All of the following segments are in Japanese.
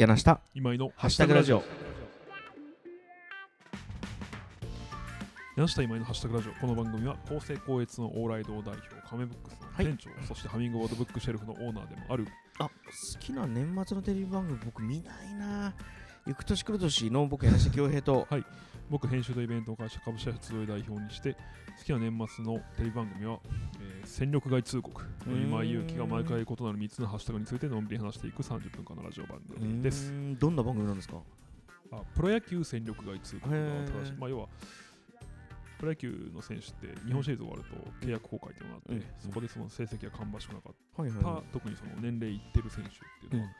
柳下。今井のハッシュタグラジオ。柳下今井のハッシュタグラジオ。この番組は公正高越の往来堂代表カメブックスのはい。店長、そしてハミングボードブックシェルフのオーナーでもある。あ好きな年末のテレビ番組僕見ないな。行く年来る年の僕柳下恭平と僕編集とイベント会社株式会社集い代表にして好きな年末のテレビ番組は、えー戦力外通告。今井勇気が毎回異なる3つのハッシュタグについてのんびり話していく30分間のラジオ番組です。どんな番組なんですか？あプロ野球戦力外通告が正しい、まあ、要はプロ野球の選手って日本シリーズ終わると契約更改っていうのがあって、うん。そこでその成績が芳しくなかっはいはいた、はい。特にその年齢いってる選手っていうのは、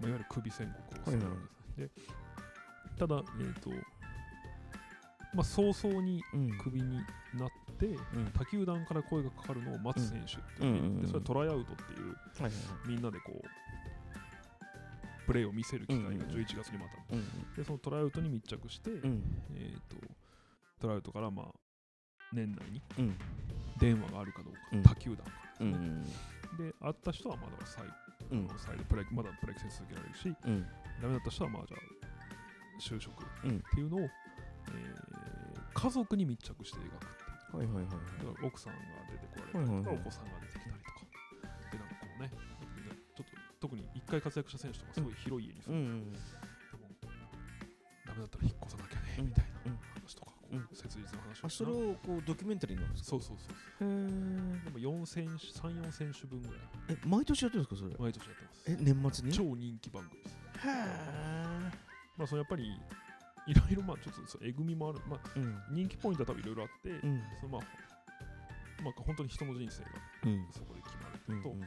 まあ、いわゆる首宣告をするわけです、でただ、えーとまあ、早々にうん。クビになって、うん。他球団から声がかかるのを待つ選手っていう、うん。うんうんうん。でそれはトライアウトっていうはいはいみんなでこうプレーを見せる機会がうんうんうん。11月にまた、うんでそのトライアウトに密着して、うん。えー、とトライアウトからまあ年内にうん。電話があるかどうか、うん。他球団からうですで会った人はまだ再,、うん。再でプロ野まだプロ野球戦続けられるしうん。ダメだった人はまあじゃあ就職っうん。ていうのを、えー家族に密着して描くっていう。はいはいはいはい。奥さんが出てこられたりとか、お子さんが出てきたりとか。でなんかこうねちょっと特に1回活躍した選手とかすごい広い家に住うんんで、でもダメだったら引っ越さなきゃね、うんみたいなうん話とか、こううん。切実な話あそれをこうドキュメンタリーなんですか？そうそうそうへーでも4選手34選手分ぐらい。え毎年やってるんですかそれ？毎年やってます。え年末に？超人気番組です。へえまあそのやっぱりいろいろまあちょっとえぐみもある。まあうん。人気ポイントは多分いろいろあって、うん。そのまあまあ本当に人の人生がうん。そこで決まるってういうんと、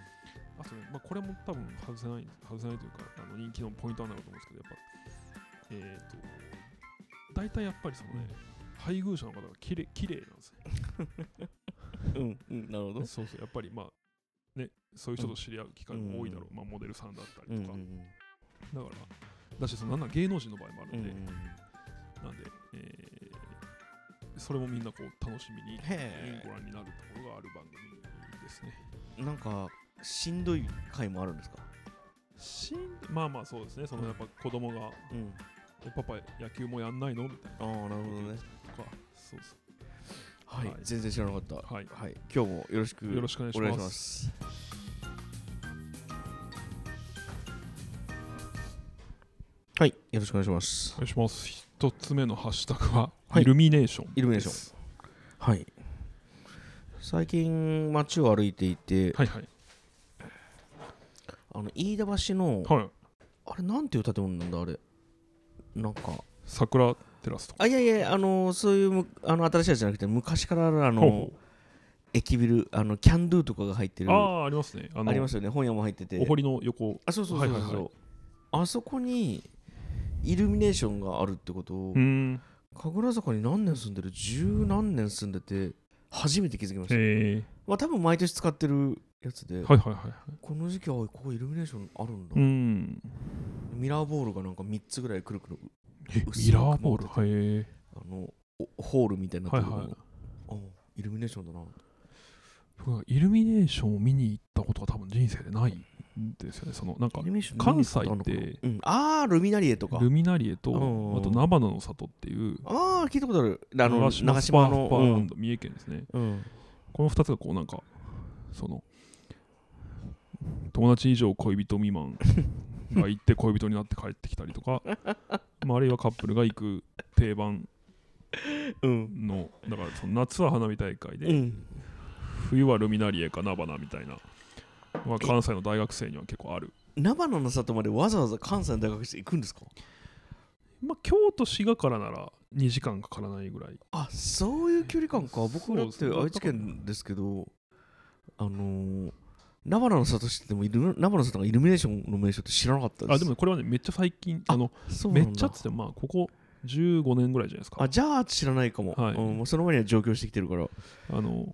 あとね、まあ、これも多分外せない、外せないというか、あの人気のポイントになると思うんですけど、やっぱ、えっ、と、大体やっぱりそのね、配偶者の方がきれ綺麗なんですね。うんうんなるほど。そうそう、やっぱりまあ、ね、そういう人と知り合う機会も多いだろう。まあ、モデルさんだったりとか。だから、だし、そのなんなら芸能人の場合もあるんで、なんで、えーそれもみんなこう楽しみにへご覧になるところがある番組ですね。えなんかしんどい回もあるんですか？しんまあまあそうですね、そのやっぱ子供がうん。えパパ野球もやんないの？みたいああなるほどね。か、そうそはい、はい。全然知らなかった。う。はい。はい。今日もよろしくよろしくお願いしま。す。はい。よろしくお願いします。お願いします。一つ目のハッシュタグは、はいイルミネーションです。イルミネーショはい最近街を歩いていてはいはい。あの飯田橋のはい。あれなんていう建物なんだあれなんか桜テラスとか。あいやいやあのそういうむあの新しいやつじゃなくて昔からあるあのほうほ駅ビルあのキャンドゥとかが入ってるうああ、ありますね。ありますよね本屋も入っててお堀の横。あそうそうそうそう、はいはいはいあそこにイルミネーションがあるってことをうーん。神楽坂に何年住んでる？十何年住んでて初めて気づきました、へえ。まあ多分毎年使ってるやつで、はいはいはいはい。この時期はここイルミネーションあるんだ、うーん。ミラーボールがなんか3つぐらいくるくるミラーボール？回へえ。あのおホールみたいになってるの、はいはい。あイルミネーションだなイルミネーションを見に行ったことは多分人生でないんですよね。そのなんか関西ってうん、ああルミナリエとか。ルミナリエと、うん。あと菜花の里っていう、ああ聞いたことある。あの長島スパー三重県ですね。この2つがこうなんか、その、友達以上恋人未満が行って恋人になって帰ってきたりとか、まあ、あるいはカップルが行く定番うん。の、だからその夏は花火大会で、うん。冬はルミナリエか菜花みたいな、まあ、関西の大学生には結構ある。菜花の里までわざわざ関西の大学生行くんですか？まあ、京都滋賀からなら2時間かからないぐらい。あそういう距離感か。僕だって愛知県ですけどあのー、菜花の里知ってもイル菜花の里がイルミネーションの名所って知らなかったです。あ、でもねこれはね、めっちゃ最近、ああのめっちゃっつってもまあ、ここ15年ぐらいじゃないですか。あじゃあ知らないかも、はい。うん、その前には上京してきてるから。あの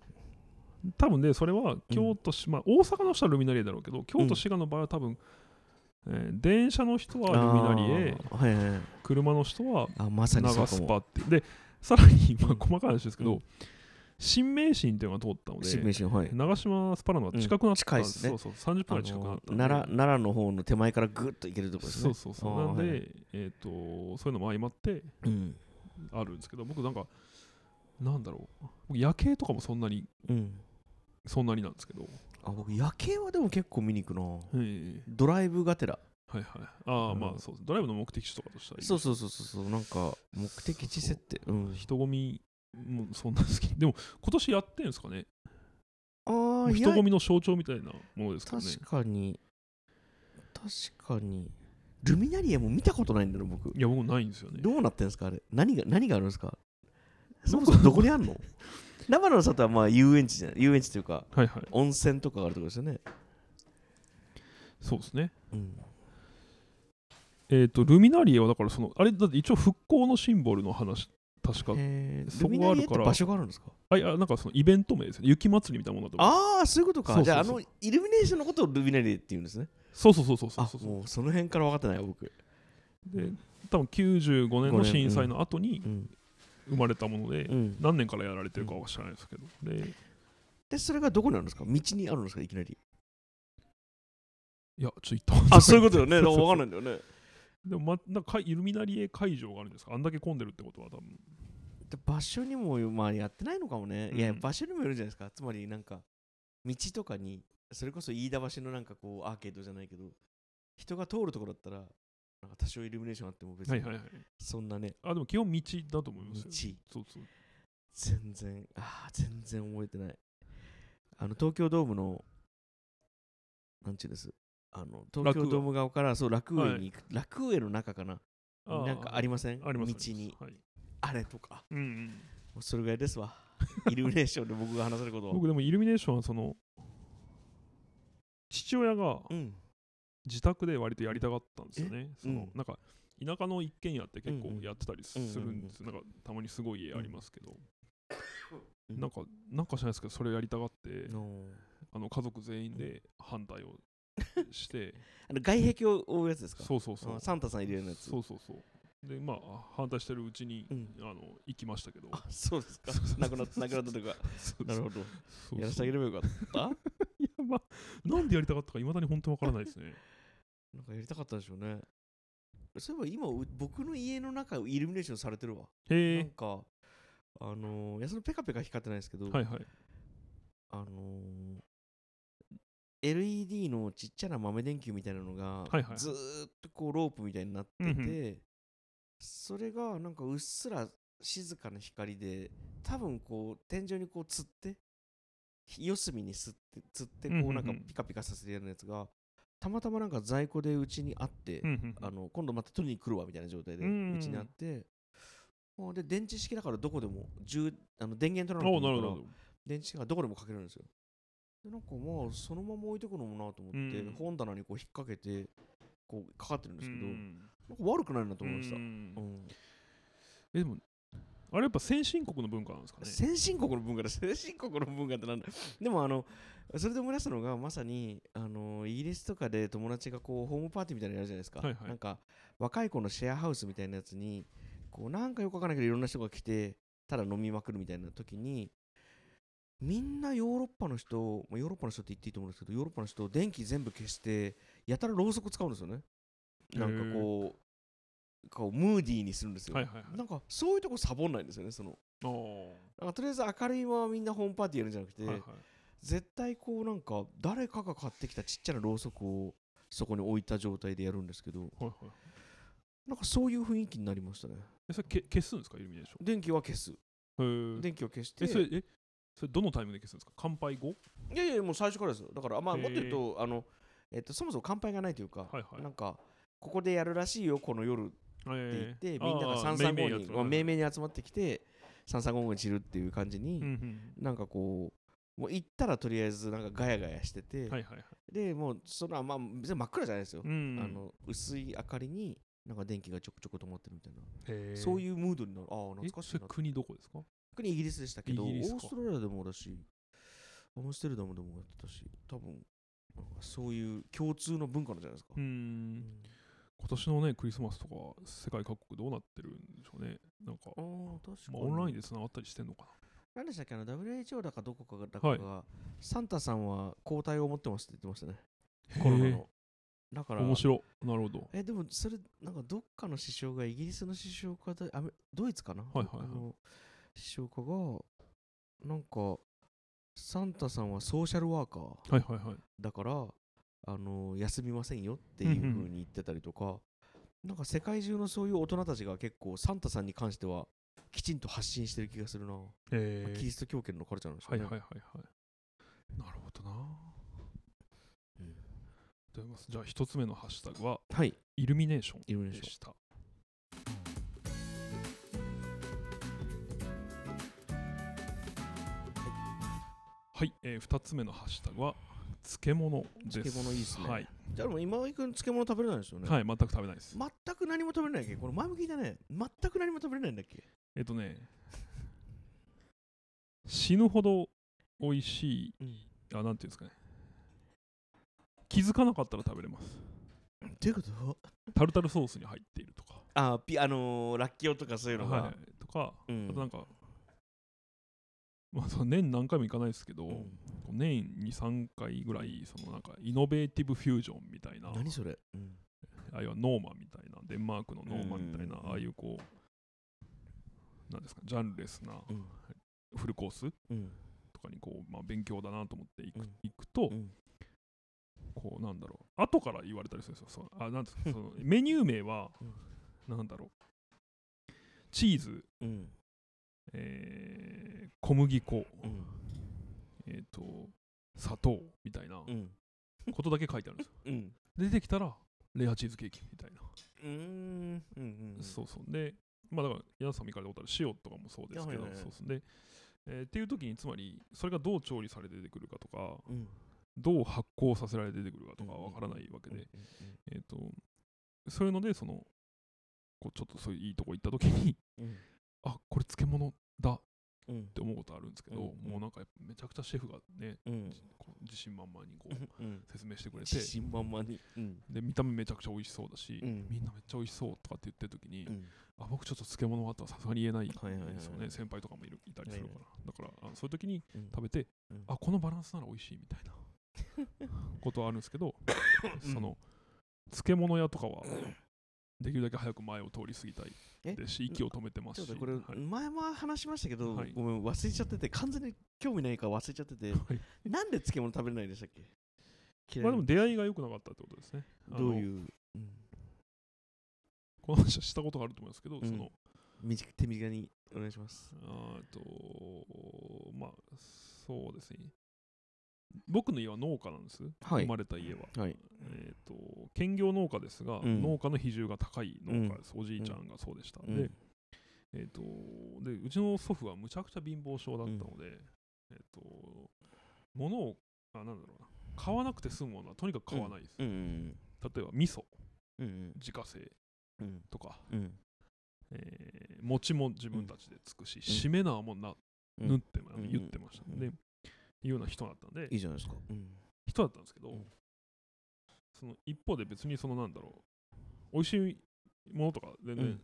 多分ね、それは京都市、まあ、大阪の人はルミナリエだろうけど、京都滋賀の場合は多分、えー電車の人はルミナリエ、はいはいはい。車の人は長スパって。いう。で、さらに、まあ、細かい話ですけど、うん。新名神っていうのが通ったので新名神はい。長島スパラのが近くなった、うん近いっすね。そうそう30分ぐらい近くなったんで。奈良奈良の方の手前からぐっと行けるところですね。そうそうそう。なんで、はいえっ、とそういうのも相まってうん。あるんですけど僕なんかなんだろう。僕夜景とかもそんなにうんそんなになんですけど、あ僕夜景はでも結構見に行くな。ええ。ドライブがてら。はいはい。ああ、うん。まあそうドライブの目的地とかとしたらいいそうそうそうそうそう。なんか目的地設定。う。ん。人混みもそんな好き。でも今年やってんですかね？ああ人混みの象徴みたいなものですかね。確かに。確かに。ルミナリエも見たことないんだよ僕。いや僕ないんですよね。どうなってんですかあれ。何が何があるんですか？そもそもどこにあるの？生の里はまあ遊園地じゃない遊園地というかはいはい。温泉とかがあるところですよね。そうですね。うん。えっ、とルミナリエはだからそのあれだって一応復興のシンボルの話確か。えーそこがあるから。場所があるんですか？あいやなんかそのイベント名ですね雪祭りみたいなものだとああそういうことか。そうそうそう。じゃああのイルミネーションのことをルミナリエって言うんですね。そうそうそうそうそうあそう。もうその辺から分かってないよ僕。で多分95年の震災の後にうん生まれたもので、うん。何年からやられてるかは知らないですけど、ででそれがどこにあるんですか？道にあるんですか？いきなり。いやちょっと言ったあそういうことよね。分かんないんだよね。でも、ま、なんかイルミナリエ会場があるんですか？あんだけ混んでるってことは多分。で場所にもまあやってないのかもね、いやうん場所にもよるじゃないですか。つまりなんか道とかにそれこそ飯田橋のなんかこうアーケードじゃないけど人が通るところだったらなんか多少イルミネーションあっても別にはいはいはい。そんなね。あでも基本道だと思いますよ。道。そうそう。全然ああ全然覚えてない。あの東京ドームのなんちゅうんです。あの東京ドーム側からそう楽上に行く、楽上の中かな。ー。なんかありません？あります道に。はい、あれとか。うんうん、もうそれぐらいですわ。イルミネーションで僕が話せることは。僕でもイルミネーションはその父親がうん自宅で割とやりたかったんですよね。そのうん。なんか田舎の一軒家って結構うんうんやってたりするんです。よ。なんかたまにすごい家ありますけど、うん。なんかなんか知らないですけどそれやりたがって、のあの家族全員で反対をして、あの外壁を覆うやつですか？そうそうそう。あ。サンタさん入れるやつ。そうそうそう。でまあ反対してるうちに、うん。あの行きましたけど、あそうですか。なくなったなくなったというか。そうなるほど。そうそうやらせてあげればよかった？いやまあなんでやりたかったかいまだに本当わからないですね。なんかやりたかったでしょうね。そういえば今う僕の家の中イルミネーションされてるわ。へえ。なん。かあのー、いやそのペカペカ光ってないですけど、はいはい。あのー LED のちっちゃな豆電球みたいなのが、はいはい。ずーっとこうロープみたいになってて、うんうん。それがなんかうっすら静かな光で多分こう天井にこうつって四隅にすってつってこうんうんううん。なんかピカピカさせてやるやつがたまたまなんか在庫でうちにあって、うんうんあの今度また取りに来るわみたいな状態でうちにあって、もうで電池式だからどこでも充あの電源取らおなくて。電池式がどこでもかけるんですよ。でなんかまあそのまま置いとくのもなと思って、うん。本棚にこう引っ掛けてこうかかってるんですけど、うん。なんか悪くないなと思いました、ううんん。えでもあれやっぱ先進国の文化なんですかね？先進国の文化だ。先進国の文化ってなんだ。でもあのそれで思い出したのがまさにあのイギリスとかで友達がこうホームパーティーみたいなのやるじゃないですか、はいはい。なんか若い子のシェアハウスみたいなやつにこうなんかよくわからないけどいろんな人が来てただ飲みまくるみたいな時にみんなヨーロッパの人、まあヨーロッパの人って言っていいと思うんですけどヨーロッパの人電気全部消してやたらろうそく使うんですよね。なんかこうこうムーディーにするんですよ、はいはいはい。なんかそういうとこサボんないんですよねその。おなんかとりあえず明るいままみんなホームパーティーやるんじゃなくて、ーはいはい絶対こうなんか誰かが買ってきたちっちゃなろうそくをそこに置いた状態でやるんですけどはいはいなんかそういう雰囲気になりましたね。えそれけ消すんですか？イルミネーショ電気は消す。電気を消して。えそれえそれどのタイミングで消すんですか？乾杯後？いやいやもう最初からですよ。だからまあもっと言うとあの、えっとそもそも乾杯がないというか、はいはい。なんかここでやるらしいよこの夜って言えって、ー。みんながあー三々めいめいやつ五にまあ命名に集まってきて三々五に散るっていう感じに、うんうん。なんかこうもう行ったらとりあえずなんかガヤガヤしてて、はいはいはい。でもうそのまあ別に真っ暗じゃないですよ、うん。あの薄い明かりになんか電気がちょこちょこ止まってるみたいな、そういうムードになる。ああ懐かしいな。国どこですか？国イギリスでしたけどオーストラリアでもだしアムステルダムでもやってたし多分そういう共通の文化なんじゃないですか、ううん。ん今年のねクリスマスとか世界各国どうなってるんでしょうね。なんか、ああ確かに、まあ、オンラインでつながったりしてんのか何でしたっけ？あの WHO だかどこかだかが、サンタさんは抗体を持ってますって言ってましたね。コロナの。だから、面白い。なるほど。え、でもそれ、なんかどっかの首相がイギリスの首相かだあドイツかな？はいはいはいあの首相かが、なんか、サンタさんはソーシャルワーカーはいはいはい。だから、あの休みませんよっていう風に言ってたりとか、なんか世界中のそういう大人たちが結構サンタさんに関してはきちんと発信してる気がするな。えーキリスト教圏のカルチャーなんでしょはいうね。はいはいはい。なるほどな。うんと思いますじゃあ一つ目のハッシュタグははい。イルミネーションイルミネーションでした。はい、えー、2つ目のハッシュタグは漬物です。漬物いいっすねはい、じゃあでも今井君漬物食べれないですよね。はい、全く食べないです。全く何も食べれないっけ？これ前も聞いたね。全く何も食べれないんだっけ？えっとね、死ぬほど美味しい、うん。あ、なんていうんですかね。気づかなかったら食べれます。どういうこと？タルタルソースに入っているとか。あ、ピあのー、ラッキョウとかそういうのが？はい、とか、うんあとなんか、まあ、その年何回も行かないですけど、うん年2、3回ぐらい、そのなんかイノベーティブフュージョンみたいな、何それ、うん、あるいはノーマンみたいな、デンマークのノーマンみたいな、うんああいうこう、なんですか、ジャンルレスなうん。フルコースうん。とかにこう、まあ、勉強だなと思って行く,、うん。行くと、うん。こうなんだろう、後から言われたりするんですよ。あなんですかそのメニュー名は、なんだろう、チーズ、うん。えー小麦粉、うん。えっ、と、砂糖みたいなうん。ことだけ書いてあるんですよ。うん。で出てきたら、レアチーズケーキみたいな。うーんうんうん。そうそう。で、まあだから、皆さんも行かれたことある。塩とかもそうですけど、そうそう。で、えーっていう時に、つまり、それがどう調理されて出てくるかとか、うん。どう発酵させられて出てくるかとかわからないわけで、えっ、と、そういうので、その、こうちょっとそういういいとこ行った時に、うん。あこれ漬物だっうん。て思うことあるんですけど、もうなんかめちゃくちゃシェフがね、自信満々にこううん説明してくれて、自信満々に。うん。で見た目めちゃくちゃ美味しそうだし、うん。みんなめっちゃ美味しそうとかって言ってる時に、うん。あ僕ちょっと漬物はとはさすがに言えないんですよね、先輩とかもいるいたりするから、はだからあそういう時にうん。食べて、うん。あこのバランスなら美味しいみたいなことはあるんですけど、うん。その漬物屋とかは できるだけ早く前を通り過ぎたい。え？ですし息を止めてますし。これ、はい。前も話しましたけど、はい。ごめん忘れちゃってて完全に興味ないから忘れちゃってて、はい。なんで漬物食べれないんでしたっけまあでも出会いが良くなかったってことですね。どういう、うん、この話はしたことがあると思いますけど、うん。そ手短にお願いします。あーとまあそうですね僕の家は農家なんです、はい。生まれた家は、はい。えー、と兼業農家ですが、うん。農家の比重が高い農家です、おじいちゃんがそうでした、うん。で,、えー、とでうちの祖父はむちゃくちゃ貧乏症だったので、えー、と物をあなんだろうな。買わなくて済むものはとにかく買わないです、うん。うん。例えば味噌。うん。自家製うん。とか、うん。えー餅も自分たちでつくし、ん。締め縄もなうん。縫っても、うん。言ってました、うん。でいうような人だったんで。いいじゃないですか、うん。人だったんですけど、うん。その一方で別にそのなんだろう美味しいものとか全然うん。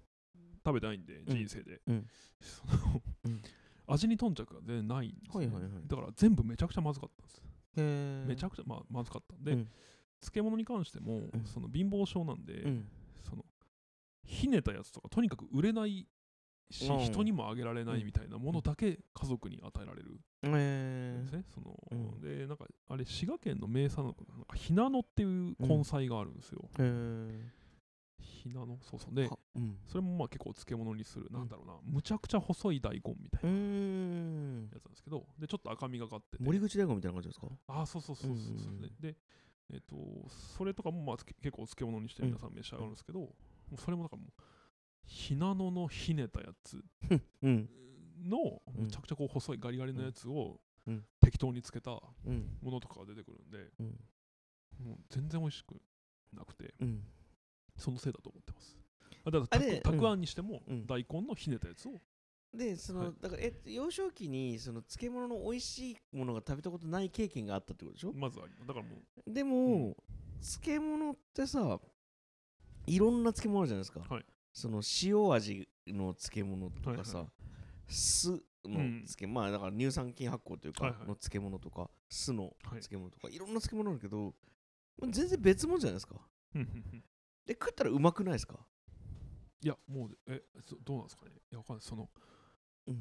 食べてないんで、ん。人生で、うん。そのうん。味に頓着が全然ないんです、ね。はいはいはい。だから全部めちゃくちゃまずかったんです、めちゃくちゃ、まあ、まずかったんで、うん。漬物に関しても、うん。その貧乏症なんで、うん。そのひねたやつとかとにかく売れないし、うん。人にもあげられないみたいなものだけ家族に与えられるですね。そのうん。でなんかあれ滋賀県の名産のなんかひなのっていう根菜があるんですよ。ひなのそうそう。でそれもまあ結構漬物にする、なんだろうなむちゃくちゃ細い大根みたいなんやつなんですけどでちょっと赤みがかってて。森口大根みたいな感じですか？ああそうそうそうそうそう、う。んうんうん。ででえっ、とそれとかもまあ結構お漬物にして皆さん召し上がるんですけど、それもなんかもうひなののひねたやつうん。のうん。めちゃくちゃこう細いガリガリのやつをうん。適当につけたもうん。のとかが出てくるんで、うん。もう全然美味しくなくてうん。そのせいだと思ってます。あだからたくあんにしてもうん。大根のひねたやつをでその、はい。だからえ幼少期にその漬物の美味しいものが食べたことない経験があったってことでしょ、まずあります。だからもうでも、うん。漬物ってさいろんな漬物あるじゃないですか、はいその塩味の漬物とかさ、はいは酢の漬物、まあだから乳酸菌発酵というか、の漬物とか酢の漬物とか、い、ろんな漬物あるけど全然別物じゃないですか。で食ったらうまくないですか？いやもうえどうなんですかね？いやわかんない。その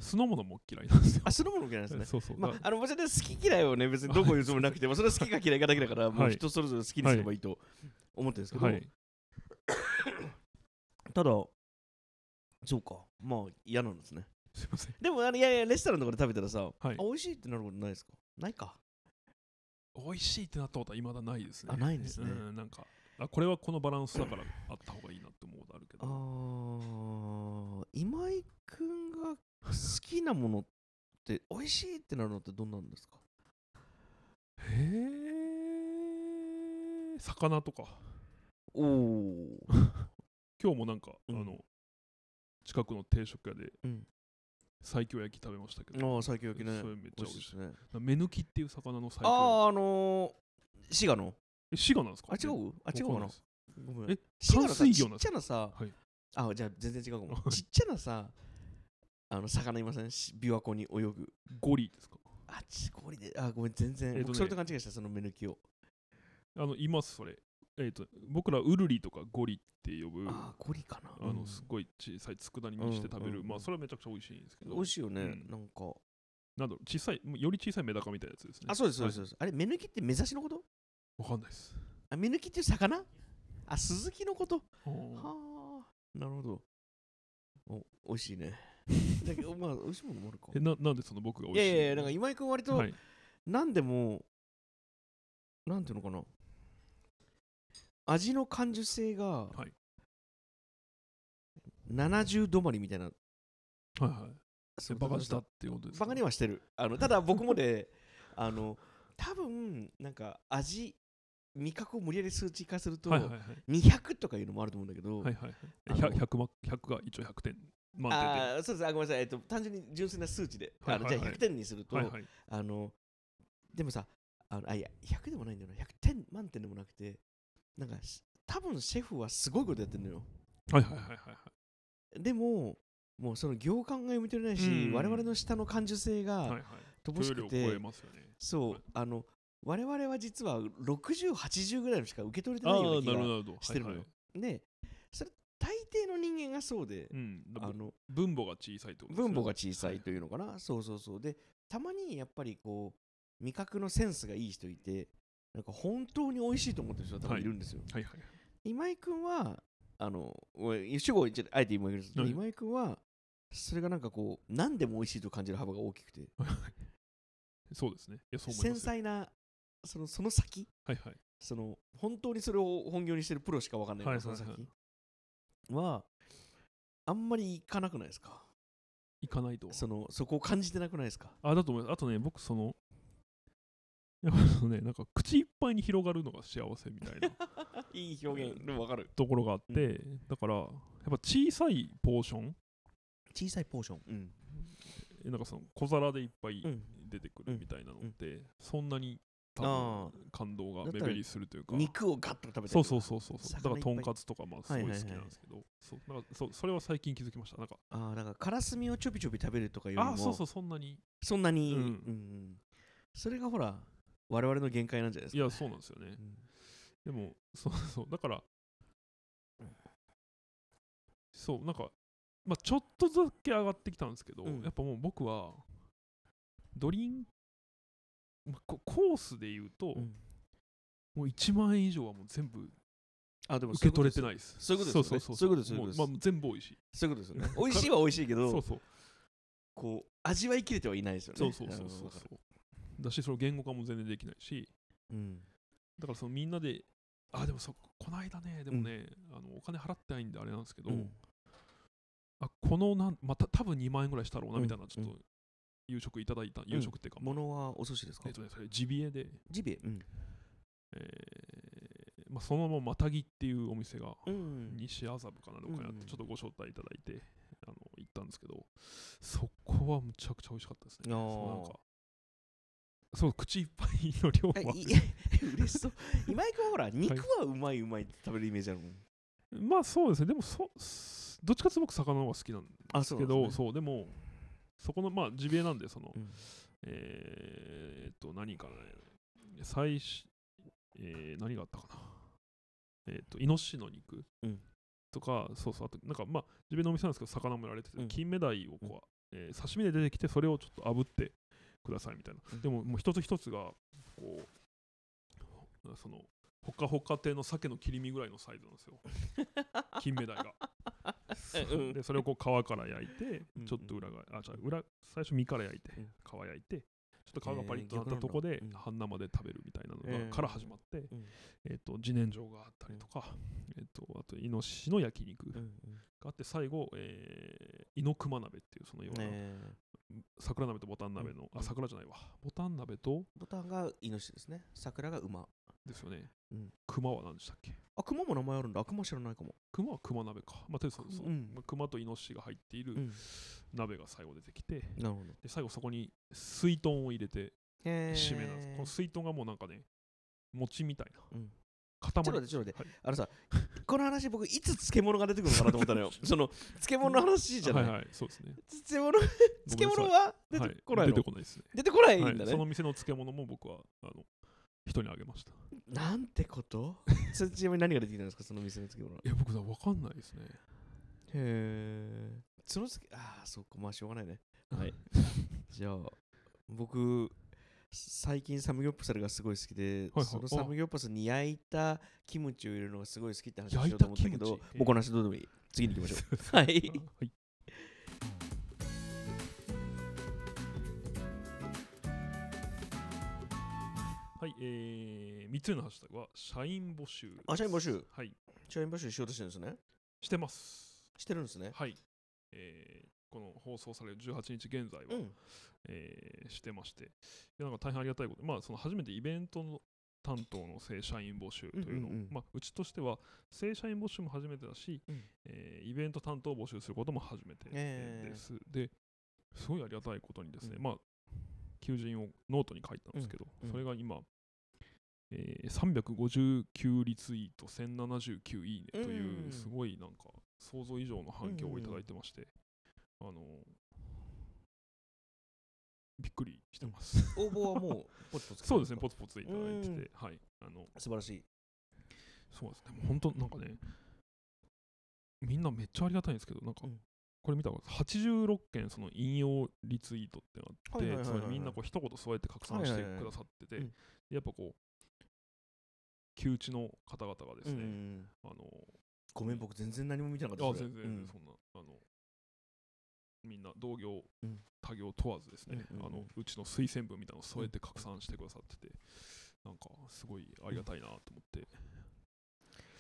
酢の物も嫌いなんですよ。あ、酢の物嫌いですね。そうそう。まあ、あの、別に好き嫌いをね、別にどこ言うつもりなくても、それは好きか嫌いかだけだから、もう人それぞれ好きにすればいいと思ってるんですけど、はい、ただ、そうか、まあ嫌なんですね。すいません。でも、あのいやいや、レストランとかで食べたらさ、はい、あ、美味しいってなることないですか？ないか。美味しいってなったことは未だないですね。あ、ないですね。うん、なんか、あこれはこのバランスだからあった方がいいなって思うことあるけど。ああ、今井君が好きなものって美味しいってなるのってどんなんですか？へえ魚とかおお 今日もなんか、うん、あの近くの定食屋で、うん、西京焼き食べましたけど。ああ西京焼きね。それめっちゃ美味しい。ね。目抜きっていう魚の西京あああのー、滋賀の？え滋賀なんですか？あ違う？あ違うかな？ごめん。え淡水魚なんですか？ちっちゃなさ、はい、あじゃあ全然違うかも。ちっちゃなさあの魚いません？琵琶湖に泳ぐ。ゴリですか？あちゴリであごめん全然、えーね、僕それと勘違いしたその目抜きを。あのいますそれえーと、僕らウルリとかゴリって呼ぶあゴリかな、あのすごい小さい佃煮にして食べる、うん、まあそれはめちゃくちゃ美味しいんですけど。美味しいよね、うん、なんか。なんだろう小さいより小さいメダカみたいなやつですね。あそうですそうです、はい、あれ目抜きって目指しのこと？わかんないです。あ目抜きっていう魚？あ鈴木のこと？はあ。なるほど。お美味しいね。だけど まあ美味しいものもあるか。えななんでその僕が美味しいいやいやなんか今井君割と、はい、なんでもなんていうのかな味の感受性が、はい、70止まりみたいな。はいはい。バカしたっていうことですバカにはしてる。あのただ僕もで あの多分なんか味味覚を無理やり数値化すると、200とかいうのもあると思うんだけど、はいはいはい、100, 100, 100が一応100点。満点あそうですあごめんなさい、えっと、単純に純粋な数値で、あのじゃあ100点にすると、はいはい、あのでもさあのあいや100でもないんだよな。100点満点でもなくてなんか多分シェフはすごいことやってるのよ。はいはいはいはいはい。でももうその行間が読み取れないし、うん、我々の下の感受性が乏しくて、はいはいね、そう、はい、あの我々は実は6080ぐらいのしか受け取れてないような気がしてるのよ、はいはい、でそれ大抵の人間がそうで、うん、あの分母が小さいと、ね、分母が小さいというのかな、はい、そうそうそう。でたまにやっぱりこう味覚のセンスがいい人いてなんか本当に美味しいと思ってる人が多分い。るんですよ、はいはいはい、今井君はあの主語あえて今井君、はい、今井君はそれがなんかこう何でも美味しいと感じる幅が大きくて。そうですね。いやそう繊細なそのその先、はいはい、その本当にそれを本業にしてるプロしか分かんないから、はいはいはい、その先はあんまり行かなくないですか？行かないとそのそこを感じてなくないですか？あだと思います。あとね僕そのやっぱねなんか口いっぱいに広がるのが幸せみたいな。いい表現でも分かる。ところがあって、うん、だからやっぱ小さいポーション。小さいポーション、うん。なんかその小皿でいっぱい出てくるみたいなのって、そんなに多分感動が目減りするというか。肉をガッと食べてそうそうそうそうだからとんかつとかまあすごい好きなんですけど、そうなんかそそれは最近気づきました。なんか。ああなんかからすみをちょびちょび食べるとかいうのも。あそうそうそんなに。そんなに、うん、うん、それがほら我々の限界なんじゃないですか、ね、いやそうなんですよね、うん、でもそうそうだからそうなんかまあちょっとだけ上がってきたんですけど、うん、やっぱもう僕はドリンまあ、コースで言うと、うん、もう1万円以上はもう全部あでも受け取れてないです。そういうことですよね。そういうことですまあ、全部美味しい。そういうことですよね。美味しいは美味しいけど、そうそうこう味わいきれてはいないですよね。そうそうそうそうそう。だし、その言語化も全然できないし、うん、だからそのみんなで、あ、でもそこの間ね、でもね、うん、あのお金払ってないんであれなんですけど、うん、あこのなん、また多分2万円ぐらいしたろうなみたいな、ちょっと夕食いただいた、夕食っていうか、ものはお寿司ですか？えっとね、それジビエで、ジビエ、うん。えーまあ、そのまままたぎっていうお店が、西麻布かなどかにあって、ちょっとご招待いただいて、あの行ったんですけど、そこはむちゃくちゃ美味しかったですね。そうなんかそう、口いっぱいの量は。嬉しそう。今井君はほら、肉はうまいうまいって食べるイメージあるもん。まあそうですね、でもそ、どっちかというと僕、魚の方が好きなんですけど、そう、ね、そうでも、そこのまあジビエなんでその、うん。えーっと何かね最初、えー何があったかな。えーっとイノシシの肉、うん。とかそうそうあとなんかまあジビエのお店なんですけど魚もやられてて、うん。金目鯛をこう、えー刺身で出てきてそれをちょっと炙ってくださいみたいな、うん。でももう一つ一つがこうそのほかほか亭の鮭の切り身ぐらいのサイズなんですよ。金目鯛が。うん。でそれをこう皮から焼いてうん。ちょっと裏側あじゃあ裏最初身から焼いてうん。皮焼いてちょっと皮がパリッとなったえーとこで半生で食べるみたいなのえー。がから始まってうん。えっと自然薯があったりとかえっとあとイノシシの焼肉があって最後えーイノクマ鍋っていうそのようなえ。桜鍋とボタン鍋のうんあ桜じゃないわ。ボタン鍋とーボタンがイノシシですね。桜が馬。ですよね。うん。熊は何でしたっけ？あ熊も名前あるんだ。あ熊知らないかも。熊は熊鍋か。まあとりあえずそう。うん。まあ熊とイノシシが入っているうん。鍋が最後出てきてなるほど。で最後そこに水豚を入れて締めなんです。この水豚がもうなんかね餅みたいな。うん。塊。ちょっと待ってちょっと待って。はい。あのさこの話僕いつ漬物が出てくるのかなと思ったのよ。その漬物の話じゃない、はいはいそうですね。漬物漬物は出てこない出てこないですね。出てこないんだね、はい。その店の漬物も僕はあの人にあげました。いなんてこと？ちなみに何が出てきたんですか？その店の漬物へや僕さ分かんないですね。えその漬ああそっか。まあしょうがないね。はい。じゃあ僕最近サムギョプサルがすごい好きで、はいはい。そのサムギョプサルに焼いたキムチを入れるのがすごい好きって話をしようと思ったけどたキムチ？へえ僕の話どうでもいい。次に行きましょう。はい。はい。はい、えー、3つ目のハッシュタグは社員募集あ社員募集。はい。社員募集しようとしてるんですね。してます。してるんですね。はい、えーこの放送される18日現在は、うん。えーしてましていやなんか大変ありがたいことでまあその初めてイベントの担当の正社員募集というのを、うんうんうん。まあ、うちとしては正社員募集も初めてだし、うん。えーイベント担当を募集することも初めてえー。です、ですごいありがたいことにですね、うん。まあ求人をノートに書いたんですけど、うん。うんそれが今、えー359リツイート1079いいねといううん。すごいなんか想像以上の反響をいただいてまして、あのびっくりしてます。応募はもうポツポツ そうですね、ポツポツいただいてうん。て、はい。あの、素晴らしい。そうです。ね、本当なんかね、みんなめっちゃありがたいんですけど、なんか、うん。これ見たら86件その引用リツイートってあって、はいはいはいはいそれみんなこう一言添えて拡散してくださってて、はいはいはいうん。やっぱこう、旧知の方々がですね、うんあの、ごめん僕全然何も見てなかったあそれ。全然、うん。そんな同業、うん。他業問わずですね、うんうんうん。あのうちの推薦文みたいなのを添えて拡散してくださってて、なんかすごいありがたいなと思って、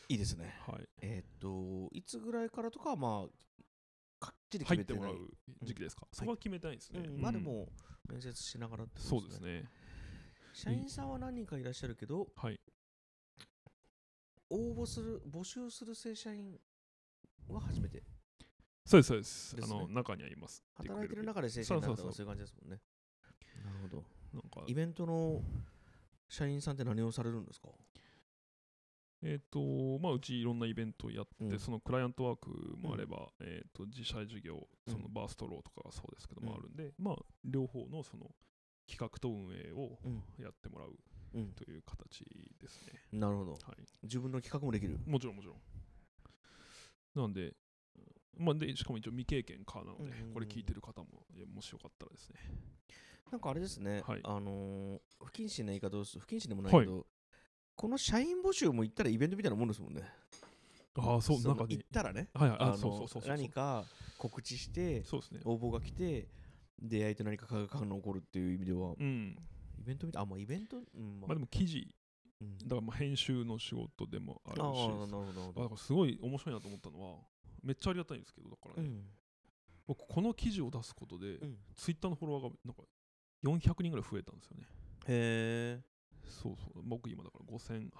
いいですね。はい、えーっといつぐらいからとかはまあかっちり決入めてもらう時期ですか、そこは決めたいですね。うん。まあでも面接しながらってことそうですね。社員さんは何人かいらっしゃるけどはい。応募する募集する正社員は初めてそうです、そうです。ね。あの中にはいます。働いてる中中で正社員になるとかそういう感じですもんね。なるほど。なんか、イベントの社員さんって何をされるんですか？えっ、と、まあ、うちいろんなイベントをやって、うん。そのクライアントワークもあれば、えっ、と、自社事業、そのうん。バーストローとかがそうですけどもうんあるんで、まあ、両方のその企画と運営をうん。やってもらううん。という形ですね。なるほど。はい。自分の企画もできる？もちろん、もちろん。なんで、まあ、でしかも一応未経験かなので、うんうんうんこれ聞いてる方も、もしよかったらですね。なんかあれですね、はいあのー不謹慎な言い方をする不謹慎でもないけど、この社員募集も行ったらイベントみたいなもんですもんね。ああ、そう、なんかの行ねっ、たらね、はいはい、ああのそうそうそうそう。何か告知して、そうですね。応募が来て、出会いと何か化学反応が起こるっていう意味では、うん。イベントみたい、あ、まあイベント、うん、ままあでも記事、うんだからまあ編集の仕事でもあるし、ああ、なるほど、なるあだほど。からすごい面白いなと思ったのは、めっちゃありがたいんですけど、だからね、うん。僕、この記事を出すことで、うんツイッターのフォロワーがなんか400人ぐらい増えたんですよね。へそうそう。僕今だから5800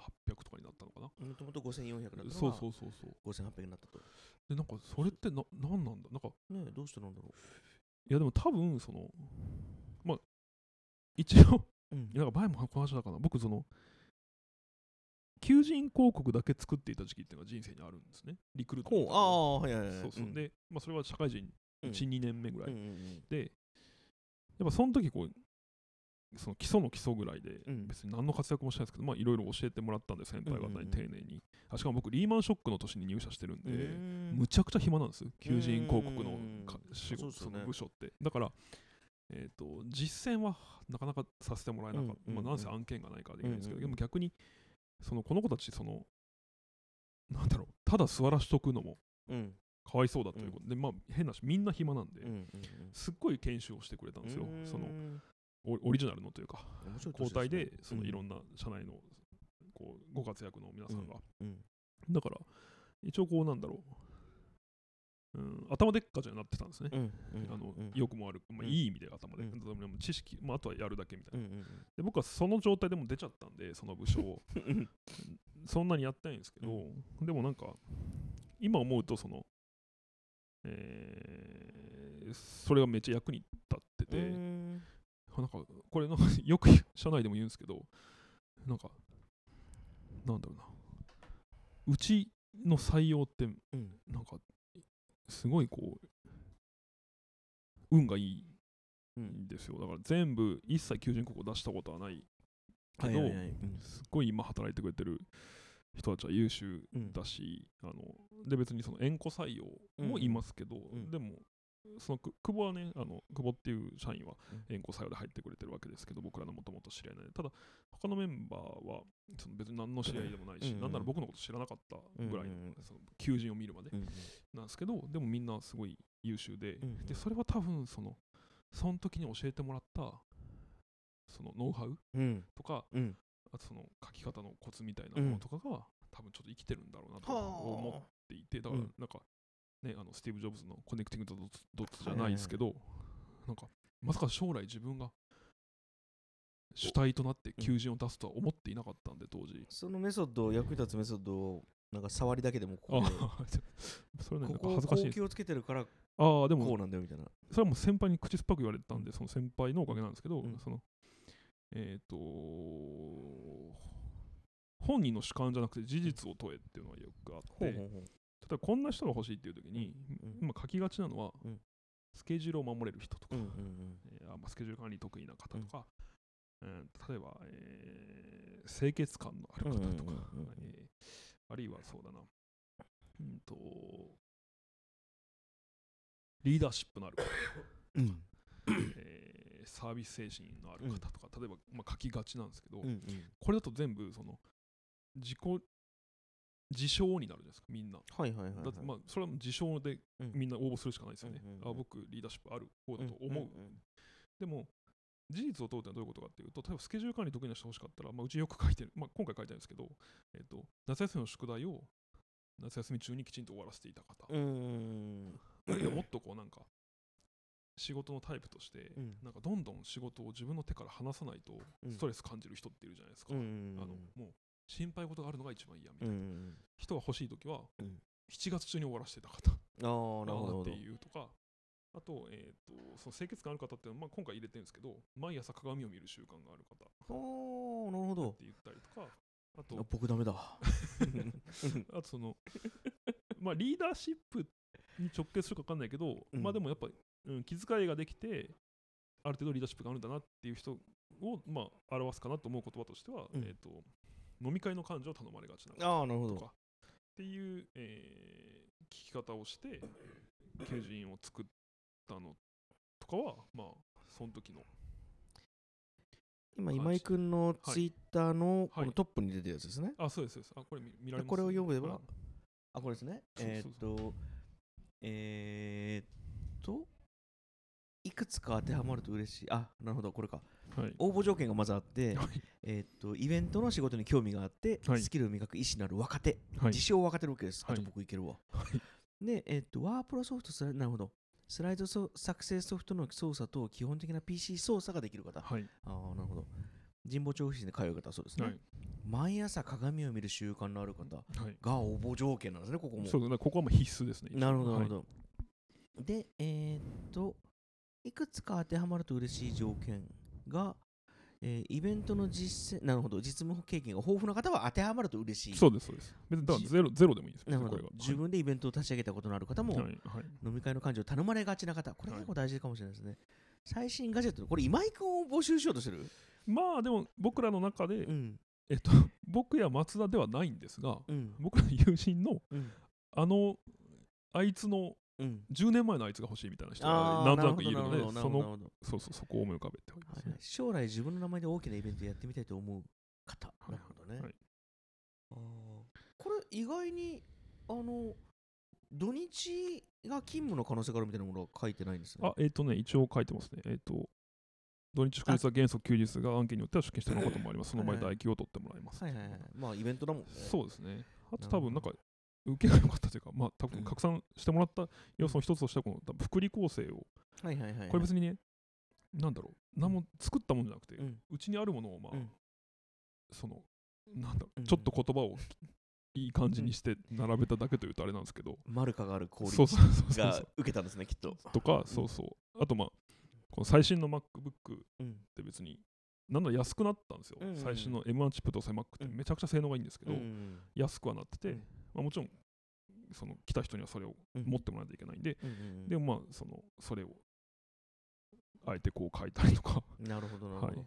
とかになったのかな。え。もともと5400だったのがそうそうそうそう。5800になったと。で、なんかそれってな、なんなんだ？なんか、ねえどうしてなんだろいやでも多分、その、まあ、一応、う。うんなんか前もこの話だからな、僕その、求人広告だけ作っていた時期っていうのが人生にあるんですね。リクルートああ、はいはいはい。そうそう。ん、で、まあ、それは社会人うん。1、2年目ぐらい。うんうんうん。で、やっぱその時こうその基礎の基礎ぐらいでうん。別に何の活躍もしてないですけど、まあいろいろ教えてもらったんで先輩方に丁寧に、あしかも僕リーマンショックの年に入社してるんで、うんむちゃくちゃ暇なんです求人広告の仕事その部署って。だからえー、と実践はなかなかさせてもらえなかった、うんうんうん。まあ、なんせ案件がないからできないんですけど、うんうんうん。でも逆にそのこの子たちそのなんだろうただ座らしとくのもうん。かわいそうだということ。で、まあ変なしみんな暇なんで、うんうんすっごい研修をしてくれたんですよ、うん。そのオオリジナルのというか面白い交代でそのいんろんな社内のこうご活躍の皆さんが、うん。だから一応こうなんだろう、うん、頭でっかじゃなってたんですね、うんうんあのうん良くも悪く、まあ、うん。いい意味で頭で、うん。知識、まあ、あとはやるだけみたいな、うんうんで僕はその状態でもう出ちゃったんでその部署を。うん。そんなにやってないんですけど、でもなんか今思うとそのえーそれがめっちゃ役に立ってて、うん。なんかこれなんか よく社内でも言うんですけどなんかなんだろうな。うちの採用ってうん。なんかすごいこう運がいいうん。んですよ。だから全部一切求人広告出したことはないけど、すっごい今働いてくれてる人たちは優秀うん。だし、あので別にその縁故採用もいますけど、ん。でもそのく久保はねあの久保っていう社員はうん。縁故採用で入ってくれてるわけですけど僕らのもともと知り合いなんでただ他のメンバーはその別に何の知り合いでもないし、うんなんなら僕のこと知らなかったぐらいの,、その求人を見るまでうんなんですけどでもみんなすごい優秀で,、でそれは多分そのその時に教えてもらったそのノウハウうん。とかうん。あとその書き方のコツみたいなものとかが、多分ちょっと生きてるんだろうなと思はっていてだからうん。なんか、ねあのスティーブ・ジョブズの connecting dots じゃないですけど、なんかまさか将来自分が主体となって求人を出すとは思っていなかったんで当時。そのメソッド役に立つメソッドをなんか触りだけでもこあこであ それねなんかここ恥ずかしいこう気をつけてるからああでもこうなんだよみたいな。それはもう先輩に口酸っぱく言われてたんで、その先輩のおかげなんですけど、うん。その、えっ、と、本人の主観じゃなくて事実を問えっていうのがよくあって、例えばこんな人が欲しいっていう時に、うん。今書きがちなのは、うん。スケジュールを守れる人とか、スケジュール管理得意な方とか、うん。例えば、えー清潔感のある方とか、あるいはそうだな、うんと、リーダーシップのある方。うん。うんえーサービス精神のある方とか、例えば、まあ、書きがちなんですけど、うんうん。これだと全部その自己自称になるじゃないですかみんな、はいはいはいはい。だってまあそれは自称でうん。みんな応募するしかないですよね、うんうんうん。あ僕リーダーシップある方だと思う、んんでも事実を問うってのはどういうことかっていうと例えばスケジュール管理得意な人欲しかったら、まあ、うちよく書いてる、まあ、今回書いてるんですけど、えっと夏休みの宿題を夏休み中にきちんと終わらせていた方、いはもっとこうなんか仕事のタイプとして、うん。なんかどんどん仕事を自分の手から離さないとうん。ストレス感じる人っているじゃないですか、うんうん。あのもう心配事があるのが一番嫌みたいな、うんうん人が欲しい時は、うん。7月中に終わらせてた方ああなるほどっていうとか。あと,、えー、とその清潔感ある方っていうのは、まあ、今回入れてるんですけど毎朝鏡を見る習慣がある方。なるほど。て言ったりとか。ああと僕ダメだ。あとそのまあリーダーシップに直結するか分かんないけど、うん。まあでもやっぱ、うん、気遣いができてある程度リーダーシップがあるんだなっていう人を、まあ、表すかなと思う言葉としては、うん。えー、と飲み会の感情を頼まれがちなああなるほど。とか。っていう、えー聞き方をして求人を作ったのとかはまあその時の。今今井君のツイッターのこはい。のトップに出てるやつですね。あそうですそうです。あこれ見見られます？これを読めば？ああこれですね。えーっとえーっといくつか当てはまると嬉しい。あなるほどこれかはい応募条件がまずあってはいえーっとイベントの仕事に興味があって、はいスキルを磨く意思のある若手、はい自称若手のわけです。はいあと僕いけるわ。はいで、えーっと、ワープロソフトスライなるほど。スライドソ作成ソフトの操作と基本的な PC 操作ができる方。はいああ、なるほど。神保町オフィスに通う方、そうですね。はい毎朝鏡を見る習慣のある方はいが応募条件なんですね、ここも。そうここはもう必須ですねなるほど、なるほはいど。で、えーっと、いくつか当てはまると嬉しい条件が、えーイベントの実践なるほど実務経験が豊富な方は当てはまると嬉しい。そうですそうです。別にだからゼロゼロでもいいですなるほど。自分でイベントを立ち上げたことのある方も、はいはい。はい飲み会の幹事を頼まれがちな方これはい結構大事かもしれないですね、最新ガジェットこれ今井君を募集しようとしてる？まあでも僕らの中で、うん。えっと僕や松田ではないんですがうん。僕らの友人のうん。あのあいつのうん。10年前のあいつが欲しいみたいな人がなんとなくいるのでそのそうそうそこを思い浮かべておりまはい。将来自分の名前で大きなイベントやってみたいと思う方、はいなるほどね、はい。これ意外にあの土日が勤務の可能性があるみたいなものは書いてないんですね。あ、えっ、とね、一応書いてますね。えっ、と、土日祝日は原則休日が案件によっては出勤してもらうこともあります。その場合、代休を取ってもらいます。はいはいはい。まあイベントだもんね。そうですね。あと多分なんか、受けが良かったというか、まあ多分うん。拡散してもらった要素の一つとしては、この福利厚生を、はいはいはいはい。これ別にね、なんだろう、何も作ったもんじゃなくて、うちにあるものを、まあ、うん。その、なんだろう、うん。ちょっと言葉をいい感じにして並べただけというとあれなんですけど、マルカがある氷が受けたんですねきっと。とか、そうそう。あと、まあ、この最新の MacBook うん。って別に、なんだ安くなったんですよ。うんうんうん。最新の M1 チップ搭載 Mac って。うん。めちゃくちゃ性能がいいんですけど、うん安くはなってて、うん。まあ、もちろん、その来た人にはそれをうん。持ってもらわないといけないんで、うんうんでもまあ、その、それを、あえてこう書いたりとか、なるほどなるほど、はい。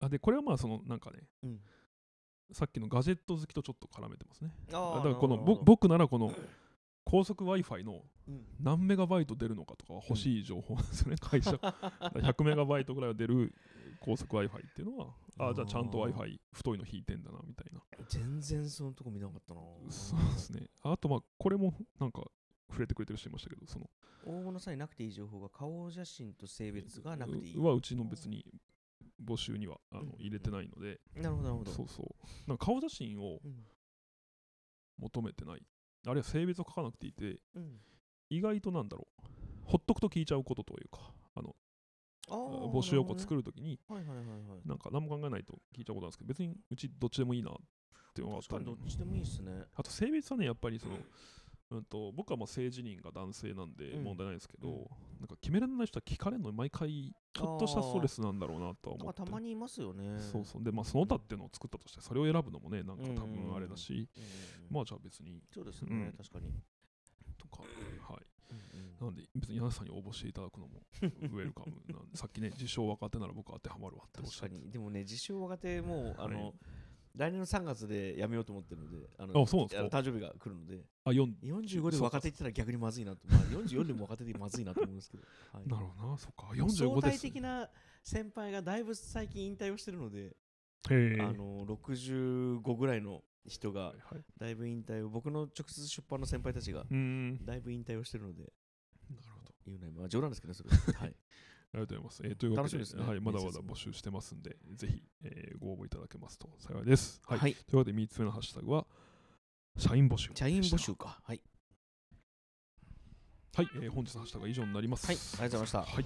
あで、これはまあ、その、なんかね、うん。さっきのガジェット好きとちょっと絡めてますね。だからこのぼ僕ならこの高速 Wi-Fi のうん何メガバイト出るのかとかは欲しい情報なんですよね、会社。100メガバイトぐらいは出る高速 Wi-Fi っていうのは、あじゃあちゃんとあー Wi-Fi 太いの引いてんだなみたいな。全然そのとこ見なかったなそうですね。あと、まあ、これもなんか触れてくれてる人いましたけど、その、応募の際なくていい情報が顔写真と性別がなくていい。うはうちの別に募集にはあのうん入れてないので、なるほど、なるほど。そうそう。なんか顔写真をうん求めてない。あるいは性別を書かなくていて、うん意外となんだろう。ほっとくと聞いちゃうことというか、あの募集をこう作るるときに、ね。はいはいはいはい。なんか何も考えないと聞いちゃうことなんですけど、別にうちどっちでもいいなっていうのがあったりどっちでもいいっすね。あと性別はね、やっぱりその、うん、と僕はまあ性自認が男性なんでうん。問題ないですけど、うん。なんか決められない人は聞かれるのに毎回ちょっとしたストレスなんだろうなとは思って。たまにいますよね。そうそう。でまあその他っていうのを作ったとしてそれを選ぶのもねなんか多分あれだし、うん。うんうんまあじゃあ別に。そうですね、うん。確かに。とかはい。うんなんで別に柳さんに応募していただくのも ウェルカムなんでさっきね自称若手なら僕は当てはまるわっておっしゃって。確かに。でもね、自称若手も、あの、はい来年の3月で辞めようと思ってるので、あのあそうなんですか？誕生日が来るので、あ4 45で若手って言ったら逆にまずいなと、まあ、44でも若手でまずいなと思うんですけど、はい。なるほどな。そっか。相45で対す的な先輩がだいぶ最近引退をしてるので、あの65ぐらいの人がだいぶ引退を僕の直接出版の先輩たちがだいぶ引退をしてるので。なるほど。言うのはまあ冗談ですけどそれは。はいありがとうございます。えーというわけでですねはい、まだまだ募集してますんで、ぜひ、えーご応募いただけますと幸いです。はい。はいというわけで、3つ目のハッシュタグは、社員募集。社員募集。かはいはい、えー本日のハッシュタグは以上になります。はいありがとうございましたはい。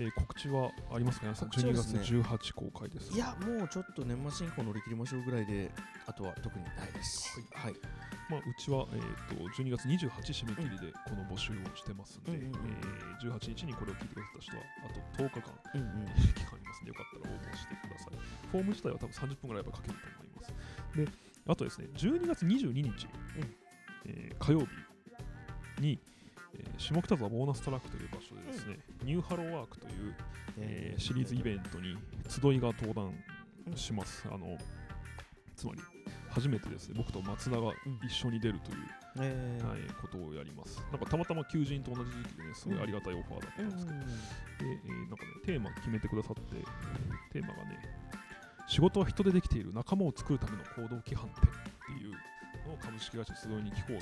えー告知はありますか皆さん、12告知はです月ね18公開です。いやもうちょっと年末進行乗り切りましょうぐらいであとは特にないですはいまあ、うちは、えー、と12月28締め切りでこの募集をしてますんで、うんうんうんえー18日にこれを聞いてくださった人は、あと10日間、うんうん期間ありますので、よかったら応募してください。フォーム自体は多分30分ぐらいは書けると思います。で、あとですね、12月22日、うんえー火曜日に、えー下北沢ボーナストラックという場所でですね、ニューハローワークという、えーシリーズイベントに集いが登壇します。あのつまり初めてですね、僕と松田が一緒に出るという、えー。はい、ことをやります。なんかたまたま求人と同じ時期でね、すごいありがたいオファーだったうんんですけど、で、えーなんかね、テーマ決めてくださって、テーマがね、仕事は人でできている仲間を作るための行動規範ってっていうのを株式会社集いに聞こうという、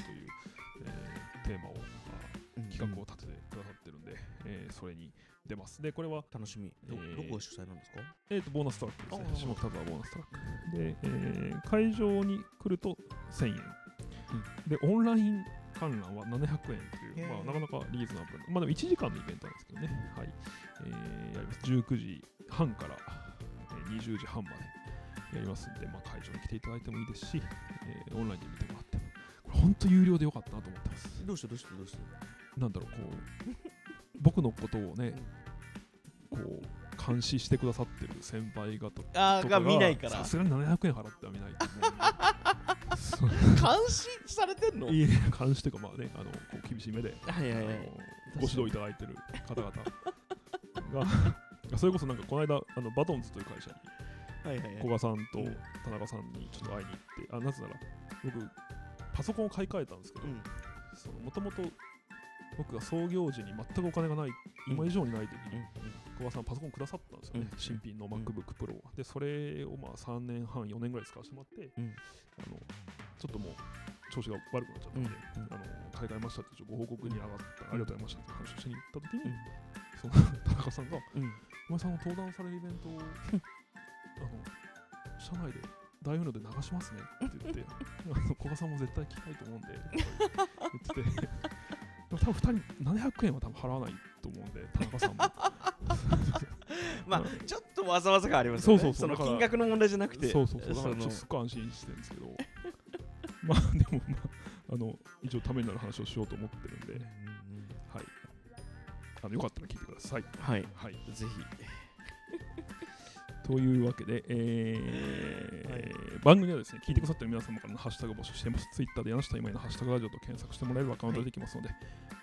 えーテーマを、企画を立ててくださってるんで、えーそれに出ます。で、これは、楽しみど,、えーどこが主催なんですか？えー、とボーナストラックですねあ。下北沢ボーナストラック。で、えー会場に来ると1000円。で、オンライン観覧は700円という、まあ、なかなかリーズナブルな。まあでも1時間のイベントなんですけどね。はい。えーやります。19時半から、えー20時半までやりますんで、まあ、会場に来ていただいてもいいですし、えーオンラインで見てもらっても。これ本当有料でよかったなと思ってます。どうしてどうしてどうして？なんだろう、こう、僕のことをね、こう、監視してくださってる先輩方とあーが見ないから。さすがに700円払っては見ないと 監視されてんの？いいね監視というかまあねあのこう厳しい目ではいはいはい。あのご指導いただいてる方々が それこそなんかこの間あのバトンズという会社にはいはいはい。古賀さんとうん。田中さんにちょっと会いに行って、あなぜなら僕パソコンを買い替えたんですけどうん。もともと僕が創業時に全くお金がない今以上にない時に、古賀さんパソコンくださったんですよね、うん新品の MacBook Pro をでそれをまあ3年半4年ぐらい使わせてもらって、うん。あのちょっともう調子が悪くなっちゃったんで、あの買い替えましたってご報告に上がった、ありがとうございましたって話をしに行った時に、うん。その田中さんがうんお前さんの登壇されるイベントをあの社内で大音量で流しますねって言って 古賀さんも絶対聞きたいと思うんで言ってて多分2人700円は多分払わないと思うんで田中さんも。まあちょっとわざわざがありますよね。そうそうそう。だからの金額の問題じゃなくて。そうそうそう。だからの。ちょっとすっごい安心してるんですけどまあでもまああの一応ためになる話をしようと思ってるんで、うんうんはいあのよかったら聞いてくださいはいはいぜひというわけで、えー番組ではですね、聞いてくださっている皆様からのハッシュタグを募集しています。ツイッターで柳下今井のハッシュタグラジオと検索してもらえればアカウントが出てきますので、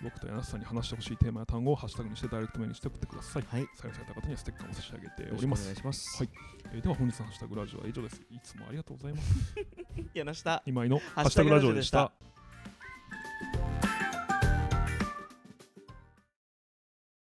僕と柳下さんに話してほしいテーマや単語をハッシュタグにしてダイレクトメールにして送ってください。はい採用された方にはステッカーも差し上げております。お願いしますはいえーでは本日のハッシュタグラジオは以上です。いつもありがとうございます。柳下今井のハッシュタグラジオでした。